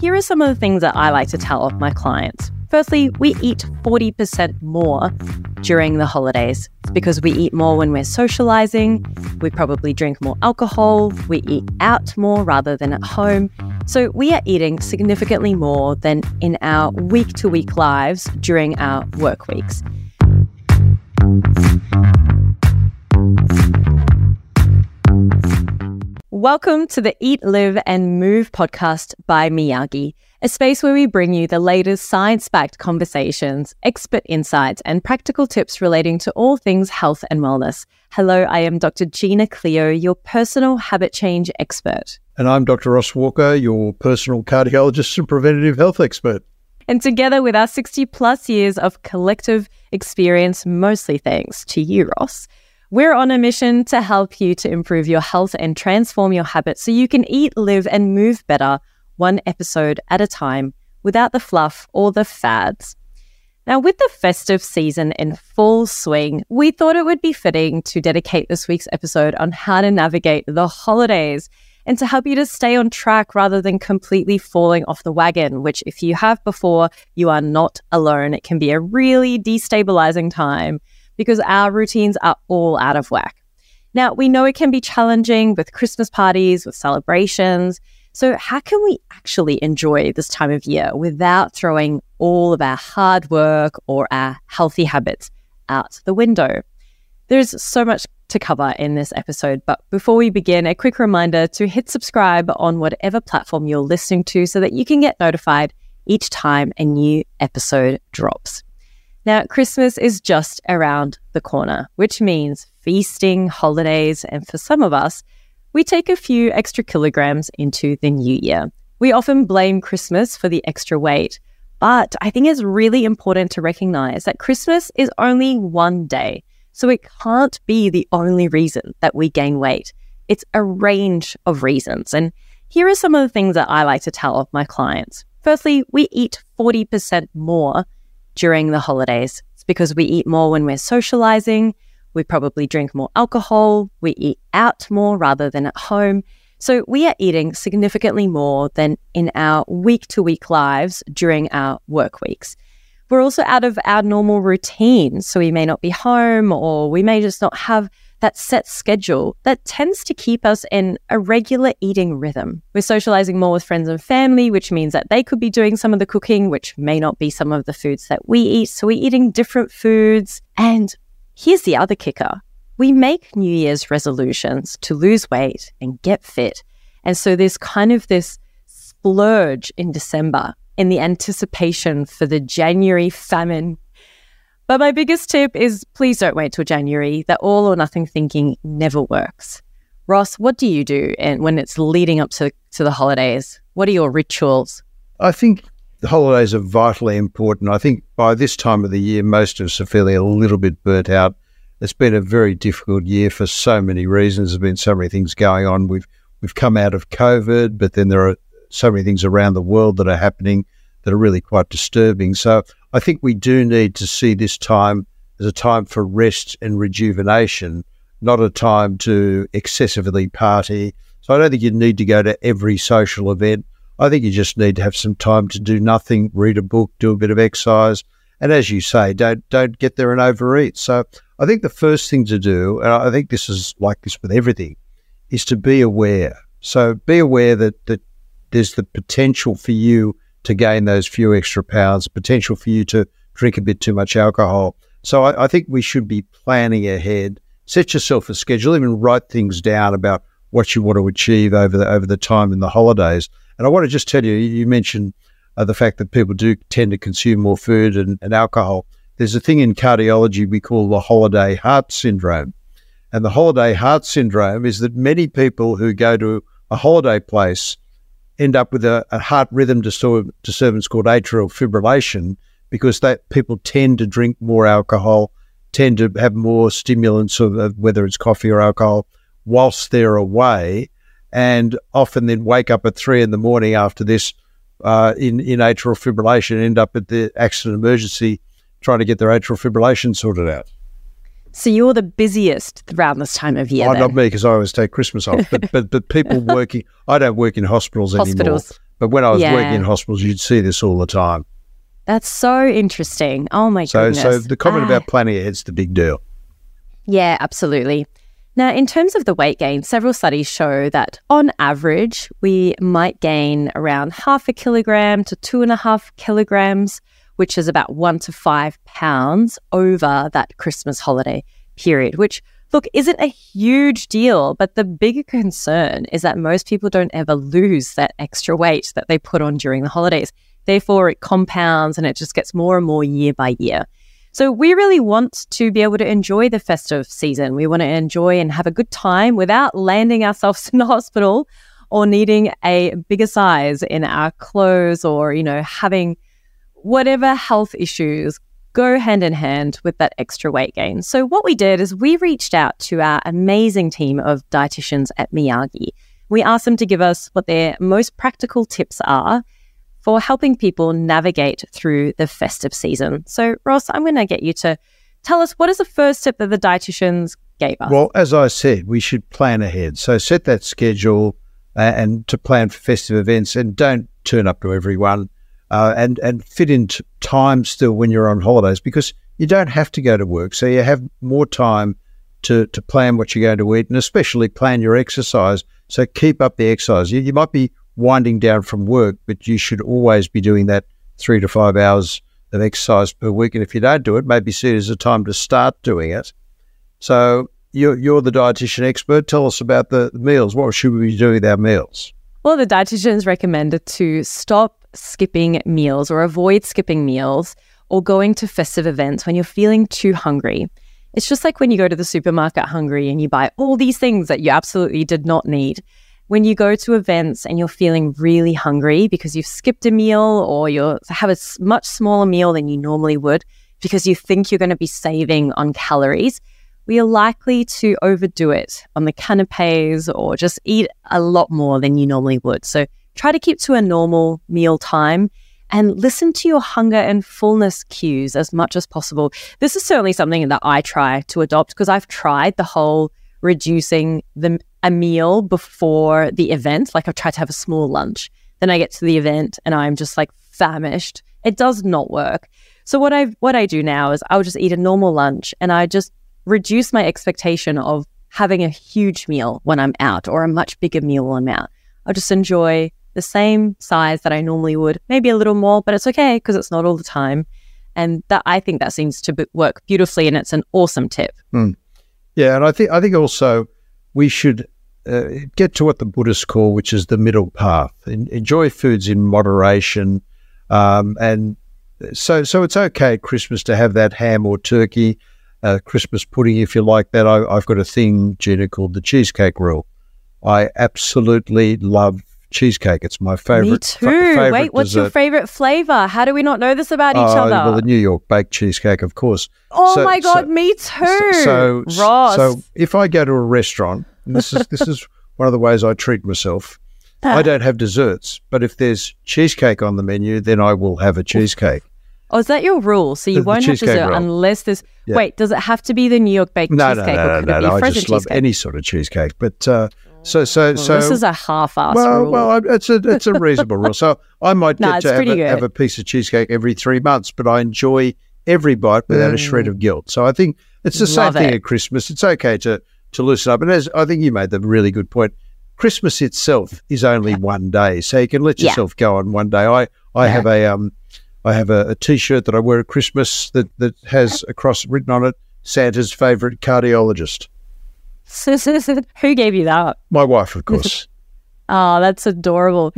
Here are some of the things that I like to tell my clients. Firstly, we eat 40% more during the holidays. It's because we eat more when we're socializing, we probably drink more alcohol, we eat out more rather than at home. So we are eating significantly more than in our week to week lives during our work weeks. Welcome to the Eat, Live, and Move podcast by Miyagi, a space where we bring you the latest science backed conversations, expert insights, and practical tips relating to all things health and wellness. Hello, I am Dr. Gina Cleo, your personal habit change expert. And I'm Dr. Ross Walker, your personal cardiologist and preventative health expert. And together with our 60 plus years of collective experience, mostly thanks to you, Ross, we're on a mission to help you to improve your health and transform your habits so you can eat, live, and move better one episode at a time without the fluff or the fads. Now, with the festive season in full swing, we thought it would be fitting to dedicate this week's episode on how to navigate the holidays and to help you to stay on track rather than completely falling off the wagon, which, if you have before, you are not alone. It can be a really destabilizing time because our routines are all out of whack. Now, we know it can be challenging with Christmas parties, with celebrations. So, how can we actually enjoy this time of year without throwing all of our hard work or our healthy habits out the window? There's so much to cover in this episode, but before we begin, a quick reminder to hit subscribe on whatever platform you're listening to so that you can get notified each time a new episode drops. Now, Christmas is just around the corner, which means feasting, holidays, and for some of us, we take a few extra kilograms into the new year. We often blame Christmas for the extra weight, but I think it's really important to recognize that Christmas is only one day. So it can't be the only reason that we gain weight. It's a range of reasons. And here are some of the things that I like to tell my clients. Firstly, we eat 40% more during the holidays. It's because we eat more when we're socializing, we probably drink more alcohol, we eat out more rather than at home. So we are eating significantly more than in our week to week lives during our work weeks. We're also out of our normal routine. So we may not be home or we may just not have that set schedule that tends to keep us in a regular eating rhythm. We're socializing more with friends and family, which means that they could be doing some of the cooking, which may not be some of the foods that we eat. So we're eating different foods. And here's the other kicker we make New Year's resolutions to lose weight and get fit. And so there's kind of this splurge in December in the anticipation for the January famine but my biggest tip is please don't wait till January. That all or nothing thinking never works. Ross, what do you do and when it's leading up to, to the holidays? What are your rituals? I think the holidays are vitally important. I think by this time of the year, most of us are feeling a little bit burnt out. It's been a very difficult year for so many reasons. There's been so many things going on. We've we've come out of COVID, but then there are so many things around the world that are happening that are really quite disturbing. So I think we do need to see this time as a time for rest and rejuvenation, not a time to excessively party. So I don't think you need to go to every social event. I think you just need to have some time to do nothing, read a book, do a bit of exercise, and as you say, don't don't get there and overeat. So I think the first thing to do, and I think this is like this with everything, is to be aware. So be aware that that there's the potential for you to gain those few extra pounds, potential for you to drink a bit too much alcohol. So I, I think we should be planning ahead. Set yourself a schedule, even write things down about what you want to achieve over the over the time in the holidays. And I want to just tell you, you mentioned uh, the fact that people do tend to consume more food and, and alcohol. There's a thing in cardiology we call the holiday heart syndrome. And the holiday heart syndrome is that many people who go to a holiday place end up with a, a heart rhythm disturb- disturbance called atrial fibrillation because that people tend to drink more alcohol, tend to have more stimulants, of, of whether it's coffee or alcohol, whilst they're away, and often then wake up at three in the morning after this uh, in, in atrial fibrillation, end up at the accident emergency trying to get their atrial fibrillation sorted out. So you're the busiest around this time of year. Oh, not me because I always take Christmas off. But but but people working. I don't work in hospitals, hospitals. anymore. But when I was Yeah. working in hospitals, you'd see this all the time. That's so interesting. Oh my So, goodness. so the comment Ah. about planning ahead's the big deal. Yeah, absolutely. Now, in terms of the weight gain, several studies show that on average, we might gain around half a kilogram to two and a half kilograms, which is about one to five pounds over that Christmas holiday period, which, look, isn't a huge deal. But the bigger concern is that most people don't ever lose that extra weight that they put on during the holidays. Therefore, it compounds and it just gets more and more year by year. So we really want to be able to enjoy the festive season. We want to enjoy and have a good time without landing ourselves in the hospital or needing a bigger size in our clothes or, you know, having whatever health issues go hand in hand with that extra weight gain. So what we did is we reached out to our amazing team of dietitians at Miyagi. We asked them to give us what their most practical tips are for helping people navigate through the festive season. So, Ross, I'm going to get you to tell us what is the first tip that the dietitians gave us? Well, as I said, we should plan ahead. So set that schedule uh, and to plan for festive events and don't turn up to everyone uh, and, and fit into time still when you're on holidays because you don't have to go to work. So you have more time to, to plan what you're going to eat and especially plan your exercise. So keep up the exercise. You, you might be winding down from work, but you should always be doing that three to five hours of exercise per week. And if you don't do it, maybe see it as a time to start doing it. So you're, you're the dietitian expert. Tell us about the meals. What should we be doing with our meals? Well, the dietitians recommended to stop skipping meals or avoid skipping meals or going to festive events when you're feeling too hungry. It's just like when you go to the supermarket hungry and you buy all these things that you absolutely did not need. When you go to events and you're feeling really hungry because you've skipped a meal or you have a much smaller meal than you normally would because you think you're going to be saving on calories, we are likely to overdo it on the canapes or just eat a lot more than you normally would. So try to keep to a normal meal time and listen to your hunger and fullness cues as much as possible. This is certainly something that I try to adopt because I've tried the whole reducing the a meal before the event. Like I've tried to have a small lunch. Then I get to the event and I'm just like famished. It does not work. So what I what I do now is I'll just eat a normal lunch and I just reduce my expectation of having a huge meal when I'm out or a much bigger meal when I'm out. I'll just enjoy the same size that I normally would, maybe a little more, but it's okay because it's not all the time. And that I think that seems to work beautifully, and it's an awesome tip. Yeah, and I think I think also we should uh, get to what the Buddhists call, which is the middle path. En- enjoy foods in moderation, um, and so so it's okay at Christmas to have that ham or turkey, uh, Christmas pudding if you like that. I, I've got a thing, Gina, called the cheesecake rule. I absolutely love cheesecake. It's my favorite. Me fa- too. favorite Wait, what's your favorite flavor? How do we not know this about each Oh, other? Well, the New York baked cheesecake, of course. oh so- my god, so- me too. So, Ross. so if I go to a restaurant, and this is this is one of the ways I treat myself. Ah. I don't have desserts, but if there's cheesecake on the menu, then I will have a cheesecake. oh, is that your rule? So you The- the won't have dessert roll. unless there's. Yeah. Wait, does it have to be the New York baked No, no, cheesecake, no, or no, could no, it be no. I just love cheesecake? any sort of cheesecake. But uh, so so Well, so this is a half-ass well, rule. well, it's a it's a reasonable rule. So I might get it's to have a, have a piece of cheesecake every three months, but I enjoy every bite without a shred of guilt. So I think it's the same Mm. Thing it. at Christmas. It's okay to to loosen up, and as I think you made the really good point, Christmas itself is only one day, so you can let Yeah. yourself go on one day. I I Yeah. have a um I have a, a T-shirt that I wear at Christmas that that has across written on it Santa's favorite cardiologist, Who gave you that? my wife, of course. Oh, that's adorable.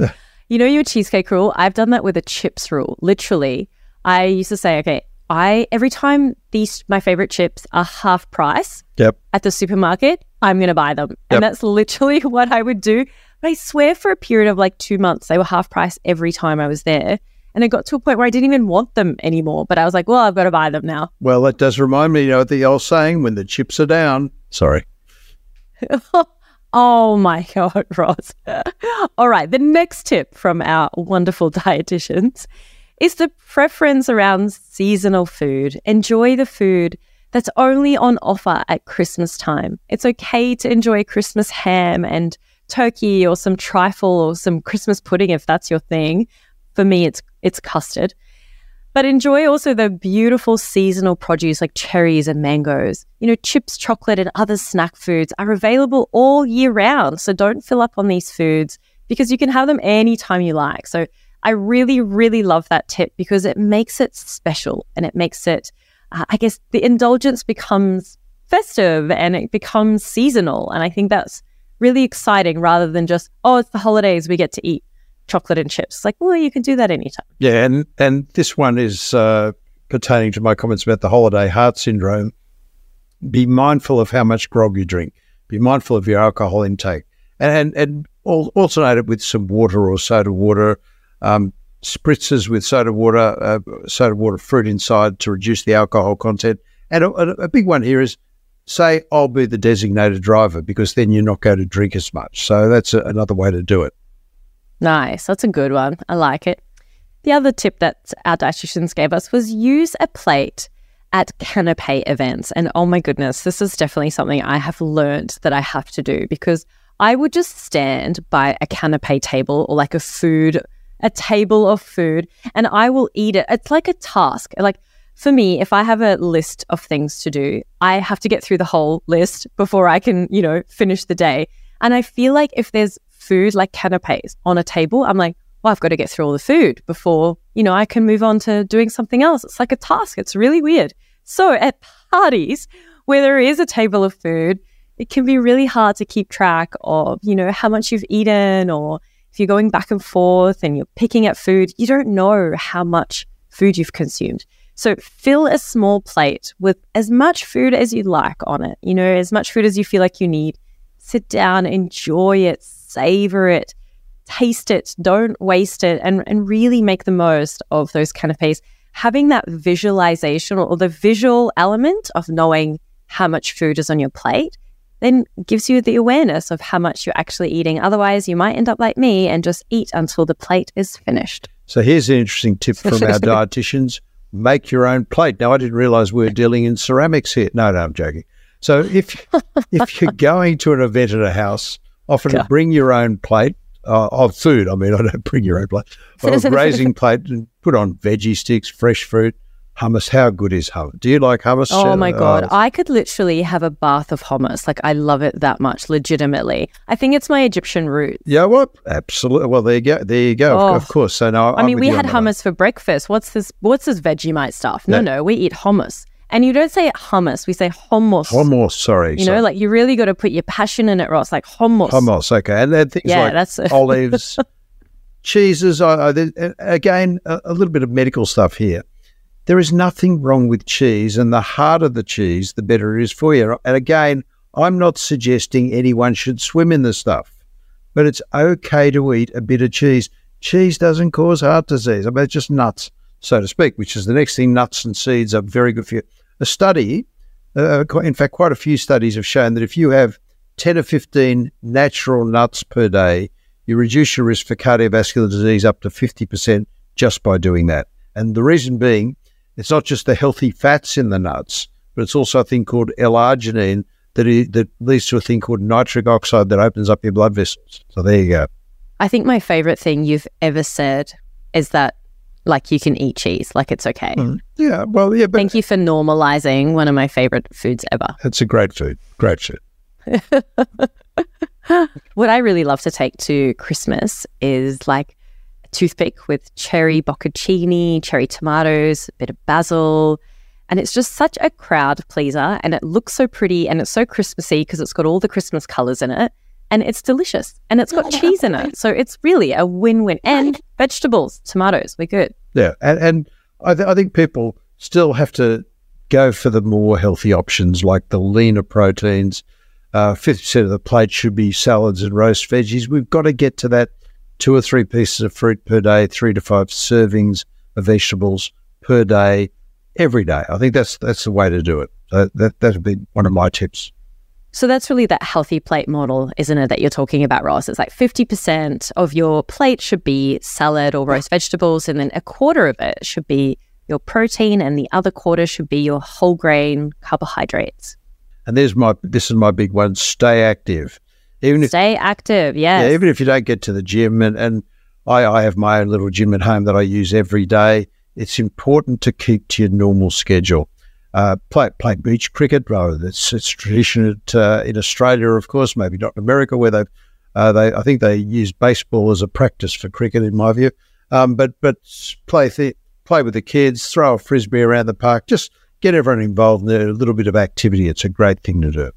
you know your cheesecake rule? I've done that with a chips rule. Literally, I used to say, okay, I every time these my favorite chips are half price yep. at the supermarket, I'm going to buy them. Yep. And that's literally what I would do. But I swear for a period of like 2 months they were half price every time I was there. And it got to a point where I didn't even want them anymore, but I was like, well, I've got to buy them now. Well, that does remind me, you know, the old saying, when the chips are down. Sorry. Oh my God, Ross. All right. The next tip from our wonderful dietitians is the preference around seasonal food. Enjoy the food that's only on offer at Christmas time. It's okay to enjoy Christmas ham and turkey or some trifle or some Christmas pudding if that's your thing. For me, it's it's custard. But enjoy also the beautiful seasonal produce like cherries and mangoes. You know, chips, chocolate, and other snack foods are available all year round. So don't fill up on these foods because you can have them anytime you like. So I really, really love that tip because it makes it special and it makes it, uh, I guess, the indulgence becomes festive and it becomes seasonal. And I think that's really exciting rather than just, oh, it's the holidays, we get to eat chocolate and chips. Like, well, you can do that anytime. Yeah, and and this one is uh, pertaining to my comments about the holiday heart syndrome. Be mindful of how much grog you drink. Be mindful of your alcohol intake, and and, and alternate it with some water or soda water. Um, spritzes with soda water, uh, soda water fruit inside to reduce the alcohol content. And a, a big one here is say, I'll be the designated driver because then you're not going to drink as much. So that's a, another way to do it. Nice. That's a good one. I like it. The other tip that our dietitians gave us was use a plate at canapé events. And oh my goodness, this is definitely something I have learned that I have to do because I would just stand by a canapé table or like a food, a table of food, and I will eat it. It's like a task. Like for me, if I have a list of things to do, I have to get through the whole list before I can, you know, finish the day. And I feel like if there's food like canapes on a table, I'm like, well, I've got to get through all the food before, you know, I can move on to doing something else. It's like a task. It's really weird. So at parties where there is a table of food, it can be really hard to keep track of, you know, how much you've eaten or if you're going back and forth and you're picking at food, you don't know how much food you've consumed. So fill a small plate with as much food as you like on it, you know, as much food as you feel like you need. Sit down, enjoy it, savor it, taste it, don't waste it, and, and really make the most of those canapes. Having that visualization or the visual element of knowing how much food is on your plate then gives you the awareness of how much you're actually eating. Otherwise, you might end up like me and just eat until the plate is finished. So here's an interesting tip from our dietitians make your own plate. Now, I didn't realize we were dealing in ceramics here. No, no, I'm joking. So if if you're going to an event at a house, often God. bring your own plate uh, of food. I mean, I don't bring your own plate. But a grazing plate and put on veggie sticks, fresh fruit, hummus. How good is hummus? Do you like hummus? Oh my god, uh, I could literally have a bath of hummus. Like I love it that much. Legitimately, I think it's my Egyptian root. Yeah, what? Absolutely. Well, there you go. There you go. Oh. Of course. So now, I mean, we had hummus for breakfast. What's this? What's this Vegemite stuff? No, no, no we eat hummus. And you don't say hummus, we say hummus. Hummus, sorry. You sorry. know, like you really got to put your passion in it, Ross. Like hummus. Hummus, okay. And then things yeah, like that's olives, cheeses. Uh, again, a, a little bit of medical stuff here. There is nothing wrong with cheese, and the harder the cheese, the better it is for you. And again, I'm not suggesting anyone should swim in the stuff, but it's okay to eat a bit of cheese. Cheese doesn't cause heart disease. I mean, it's just nuts, so to speak, which is the next thing. Nuts and seeds are very good for you. A study, uh, in fact, quite a few studies have shown that if you have 10 or 15 natural nuts per day, you reduce your risk for cardiovascular disease up to 50% just by doing that. And the reason being, it's not just the healthy fats in the nuts, but it's also a thing called L-arginine that, that leads to a thing called nitric oxide that opens up your blood vessels. So there you go. I think my favorite thing you've ever said is that like you can eat cheese, like it's okay. Mm. Yeah, well, yeah. But Thank you for normalizing one of my favorite foods ever. It's a great food. Great food. what I really love to take to Christmas is like a toothpick with cherry bocconcini, cherry tomatoes, a bit of basil. And it's just such a crowd pleaser. And it looks so pretty and it's so Christmassy because it's got all the Christmas colors in it and it's delicious and it's got cheese in it. So it's really a win win. And vegetables, tomatoes, we're good. Yeah. And, and I, th- I think people still have to go for the more healthy options like the leaner proteins. Uh, 50% of the plate should be salads and roast veggies. We've got to get to that two or three pieces of fruit per day, three to five servings of vegetables per day, every day. I think that's that's the way to do it. That that would be one of my tips. So that's really that healthy plate model, isn't it, that you're talking about, Ross? It's like 50% of your plate should be salad or roast vegetables, and then a quarter of it should be your protein, and the other quarter should be your whole grain carbohydrates. And there's my this is my big one: stay active. Even if, Stay active, yes. Yeah, even if you don't get to the gym, and, and I, I have my own little gym at home that I use every day, it's important to keep to your normal schedule. Uh, play play beach cricket. Rather, it's it's tradition at, uh, in Australia, of course, maybe not in America, where they uh, they I think they use baseball as a practice for cricket, in my view. Um, but but play th- play with the kids, throw a frisbee around the park, just get everyone involved in a little bit of activity. It's a great thing to do.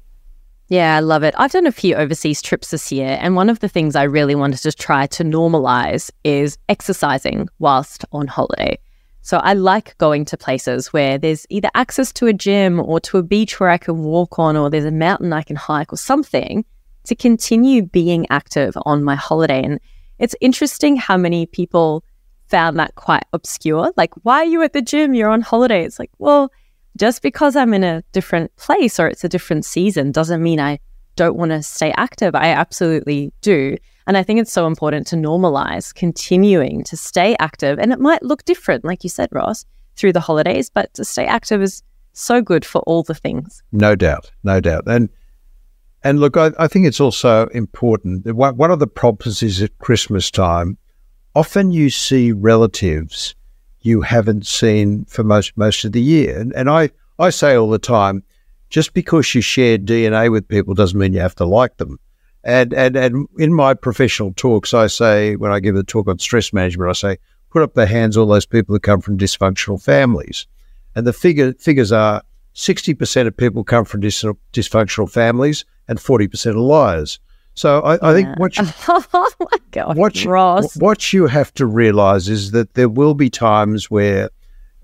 Yeah, I love it. I've done a few overseas trips this year, and one of the things I really wanted to try to normalize is exercising whilst on holiday. So I like going to places where there's either access to a gym or to a beach where I can walk on, or there's a mountain I can hike or something to continue being active on my holiday. And it's interesting how many people found that quite obscure. Like, why are you at the gym? You're on holiday. It's like, well, just because I'm in a different place or it's a different season doesn't mean I don't want to stay active. I absolutely do. And I think it's so important to normalize continuing to stay active. And it might look different, like you said, Ross, through the holidays, but to stay active is so good for all the things. No doubt. No doubt. And and look, I, I think it's also important. One of the problems is at Christmas time, often you see relatives you haven't seen for most most of the year. And, and I, I say all the time, just because you share DNA with people doesn't mean you have to like them. And and and in my professional talks, I say when I give a talk on stress management, I say put up their hands all those people who come from dysfunctional families, and the figure figures are sixty percent of people come from dis- dysfunctional families, and forty percent are liars. So I, I think what you, oh my God, what you, Ross. what you have to realize is that there will be times where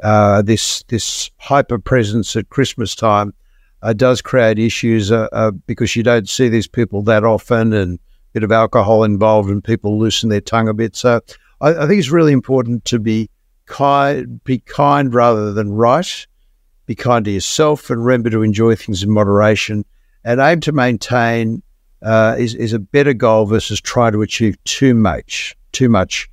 uh, this this hyper presence at Christmas time uh, does create issues uh, uh, because you don't see these people that often and a bit of alcohol involved and people loosen their tongue a bit. So I, I think it's really important to be kind, be kind rather than right. Be kind to yourself and remember to enjoy things in moderation and aim to maintain uh, is, is a better goal versus trying to achieve too much. Too much.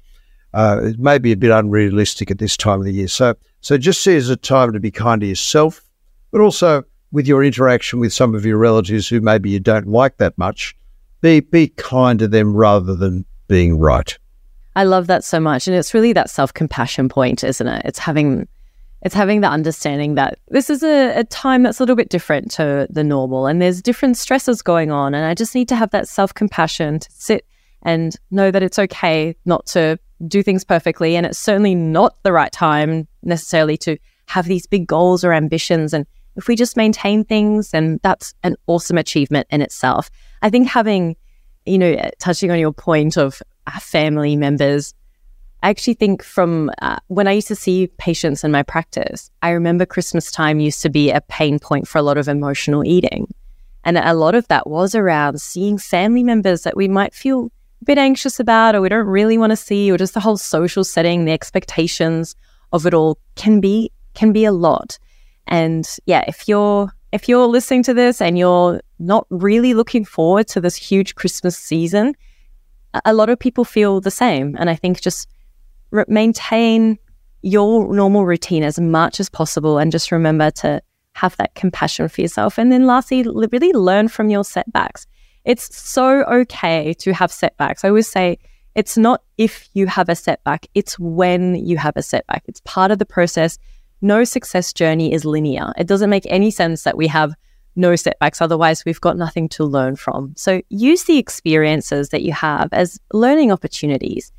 Uh, it may be a bit unrealistic at this time of the year. So, so just see it as a time to be kind to yourself, but also with your interaction with some of your relatives who maybe you don't like that much. Be be kind to them rather than being right. I love that so much, and it's really that self compassion point, isn't it? It's having it's having the understanding that this is a, a, time that's a little bit different to the normal and there's different stresses going on. And I just need to have that self compassion to sit and know that it's okay not to do things perfectly. And it's certainly not the right time necessarily to have these big goals or ambitions. And if we just maintain things, then that's an awesome achievement in itself. I think having, you know, touching on your point of family members I actually think from uh, when I used to see patients in my practice, I remember Christmas time used to be a pain point for a lot of emotional eating. And a lot of that was around seeing family members that we might feel a bit anxious about or we don't really want to see, or just the whole social setting, the expectations of it all can be can be a lot. And yeah, if you're if you're listening to this and you're not really looking forward to this huge Christmas season, a lot of people feel the same. And I think just re- maintain your normal routine as much as possible and just remember to have that compassion for yourself. And then lastly, really learn from your setbacks. It's so okay to have setbacks. I always say it's not if you have a setback, it's when you have a setback. It's part of the process. No success journey is linear. It doesn't make any sense that we have no setbacks. Otherwise, we've got nothing to learn from. So use the experiences that you have as learning opportunities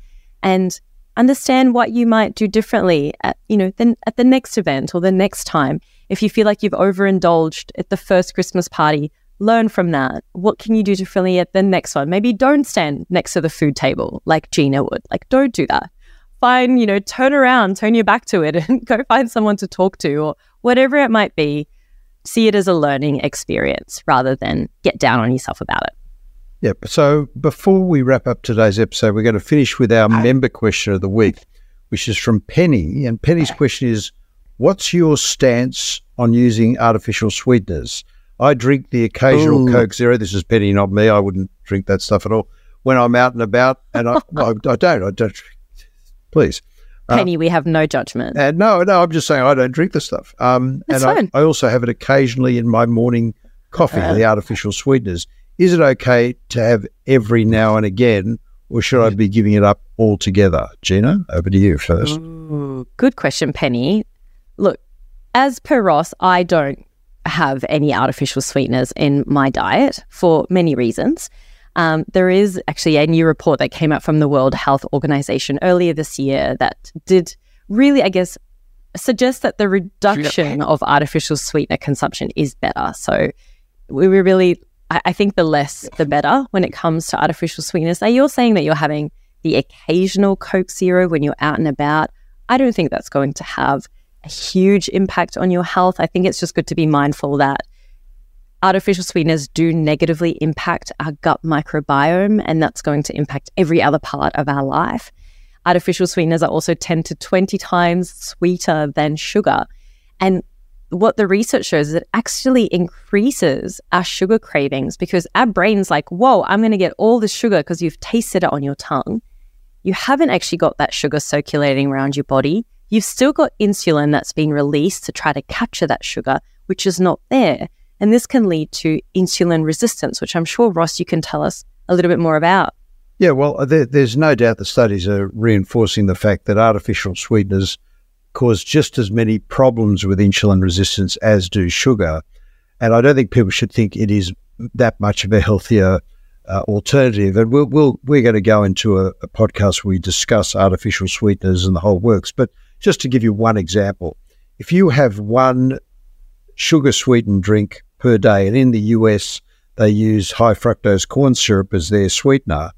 and understand what you might do differently at you know then at the next event or the next time if you feel like you've overindulged at the first christmas party learn from that what can you do differently at the next one maybe don't stand next to the food table like gina would like don't do that find you know turn around turn your back to it and go find someone to talk to or whatever it might be see it as a learning experience rather than get down on yourself about it Yep. So before we wrap up today's episode, we're going to finish with our ah. member question of the week, which is from Penny. And Penny's ah. question is What's your stance on using artificial sweeteners? I drink the occasional Ooh. Coke Zero. This is Penny, not me. I wouldn't drink that stuff at all when I'm out and about. And I, I, I don't. I don't. Please. Uh, Penny, uh, we have no judgment. And no, no, I'm just saying I don't drink the stuff. Um, and I, I, also have it occasionally in my morning coffee, uh, the artificial sweeteners. is it okay to have every now and again, or should I be giving it up altogether? Gina, over to you first. Ooh, good question, Penny. Look, as per Ross, I don't have any artificial sweeteners in my diet for many reasons. Um, there is actually a new report that came out from the World Health Organization earlier this year that did really, I guess, suggest that the reduction of artificial sweetener consumption is better. So we were really, I, I think the less the better when it comes to artificial sweeteners. Now, you're saying that you're having the occasional Coke Zero when you're out and about. I don't think that's going to have a huge impact on your health. I think it's just good to be mindful that artificial sweeteners do negatively impact our gut microbiome, and that's going to impact every other part of our life. Artificial sweeteners are also 10 to 20 times sweeter than sugar. And what the research shows is it actually increases our sugar cravings because our brain's like, whoa, I'm going to get all the sugar because you've tasted it on your tongue. You haven't actually got that sugar circulating around your body. You've still got insulin that's been released to try to capture that sugar, which is not there. And this can lead to insulin resistance, which I'm sure, Ross, you can tell us a little bit more about. Yeah, well, there, there's no doubt the studies are reinforcing the fact that artificial sweeteners cause just as many problems with insulin resistance as do sugar. And I don't think people should think it is that much of a healthier uh, alternative. And we'll, we'll, we're going to go into a, a podcast where we discuss artificial sweeteners and the whole works. But just to give you one example, if you have one sugar sweetened drink per day. And in the US, they use high fructose corn syrup as their sweetener,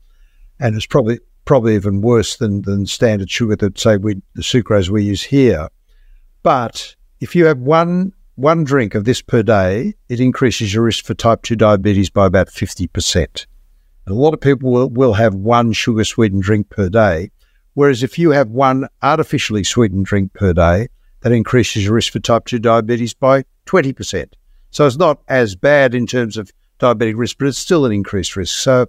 and it's probably probably even worse than, than standard sugar that say we the sucrose we use here. But if you have one one drink of this per day, it increases your risk for type two diabetes by about fifty percent. A lot of people will, will have one sugar sweetened drink per day, whereas if you have one artificially sweetened drink per day, that increases your risk for type 2 diabetes by 20%. So it's not as bad in terms of diabetic risk, but it's still an increased risk. So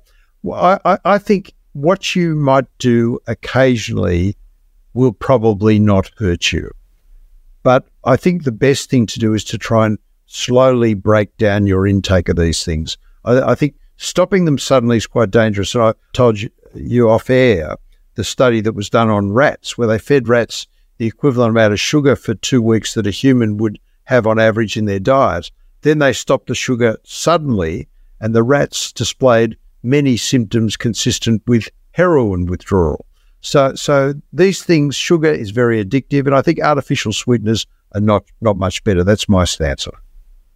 I, I think what you might do occasionally will probably not hurt you. But I think the best thing to do is to try and slowly break down your intake of these things. I, I think stopping them suddenly is quite dangerous. And I told you, you off air the study that was done on rats, where they fed rats the equivalent amount of sugar for two weeks that a human would have on average in their diet. Then they stopped the sugar suddenly, and the rats displayed many symptoms consistent with heroin withdrawal. So, so these things, sugar is very addictive, and I think artificial sweeteners are not not much better. That's my stance.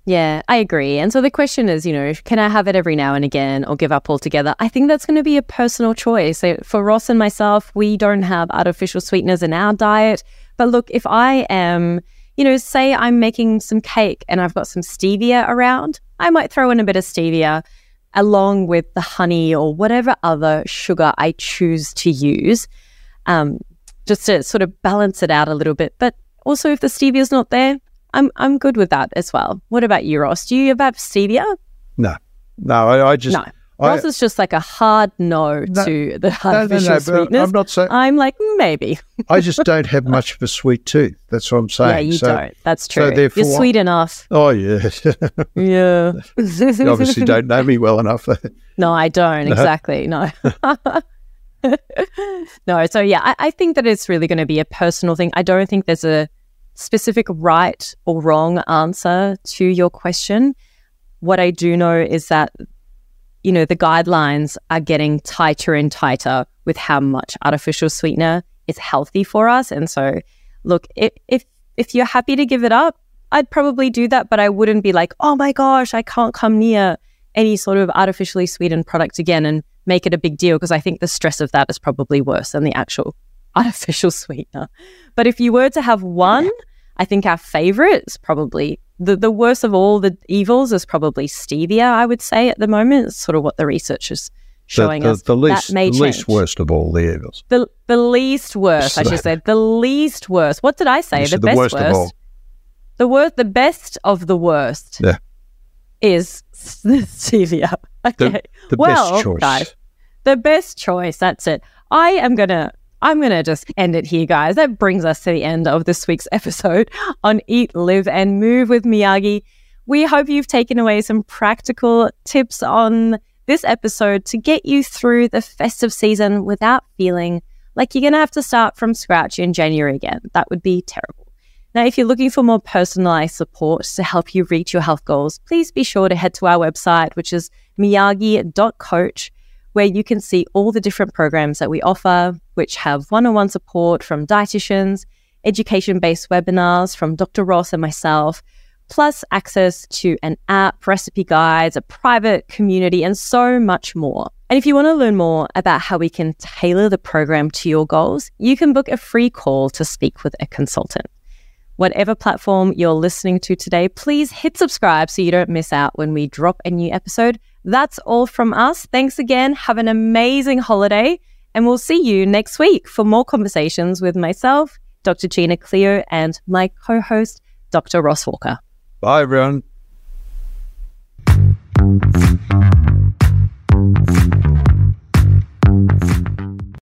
Yeah, I agree. And so the question is, you know, can I have it every now and again or give up altogether? I think that's going to be a personal choice. For Ross and myself, we don't have artificial sweeteners in our diet. But look, if I am you know, say I'm making some cake and I've got some stevia around, I might throw in a bit of stevia along with the honey or whatever other sugar I choose to use, um, just to sort of balance it out a little bit. But also, if the stevia is not there, I'm I'm good with that as well. What about you, Ross? Do you have stevia? No, no, I, I just no. Ross is just like a hard no, no to the artificial no, no, sweetness. I'm not saying. I'm like mm, maybe. I just don't have much of a sweet tooth. That's what I'm saying. Yeah, you so, don't. That's true. So therefore, You're sweet enough. Oh yeah. yeah. you obviously don't know me well enough. no, I don't exactly. No. no. So yeah, I, I think that it's really going to be a personal thing. I don't think there's a specific right or wrong answer to your question. What I do know is that you know, the guidelines are getting tighter and tighter with how much artificial sweetener is healthy for us. And so, look, if, if, if you're happy to give it up, I'd probably do that, but I wouldn't be like, oh my gosh, I can't come near any sort of artificially sweetened product again and make it a big deal because I think the stress of that is probably worse than the actual artificial sweetener. But if you were to have one, I think our favorite is probably the, the worst of all the evils is probably stevia, I would say, at the moment. It's sort of what the research is showing the, the, us. The least, the least worst of all the evils. The, the least worst, I should say. The least worst. What did I say? The, best worst, worst. The worst, the best of the worst. Yeah. Is stevia. Okay. The, well, best choice. Guys, the best choice. That's it. I am gonna I'm going to just end it here, guys. That brings us to the end of this week's episode on Eat, Live, and Move with Miyagi. We hope you've taken away some practical tips on this episode to get you through the festive season without feeling like you're going to have to start from scratch in January again. That would be terrible. Now, if you're looking for more personalized support to help you reach your health goals, please be sure to head to our website, which is miyagi.coach, where you can see all the different programs that we offer, which have one on one support from dietitians, education based webinars from Dr. Ross and myself, plus access to an app, recipe guides, a private community, and so much more. And if you want to learn more about how we can tailor the program to your goals, you can book a free call to speak with a consultant. Whatever platform you're listening to today, please hit subscribe so you don't miss out when we drop a new episode. That's all from us. Thanks again. Have an amazing holiday, and we'll see you next week for more conversations with myself, Dr. Gina Cleo, and my co host, Dr. Ross Walker. Bye, everyone.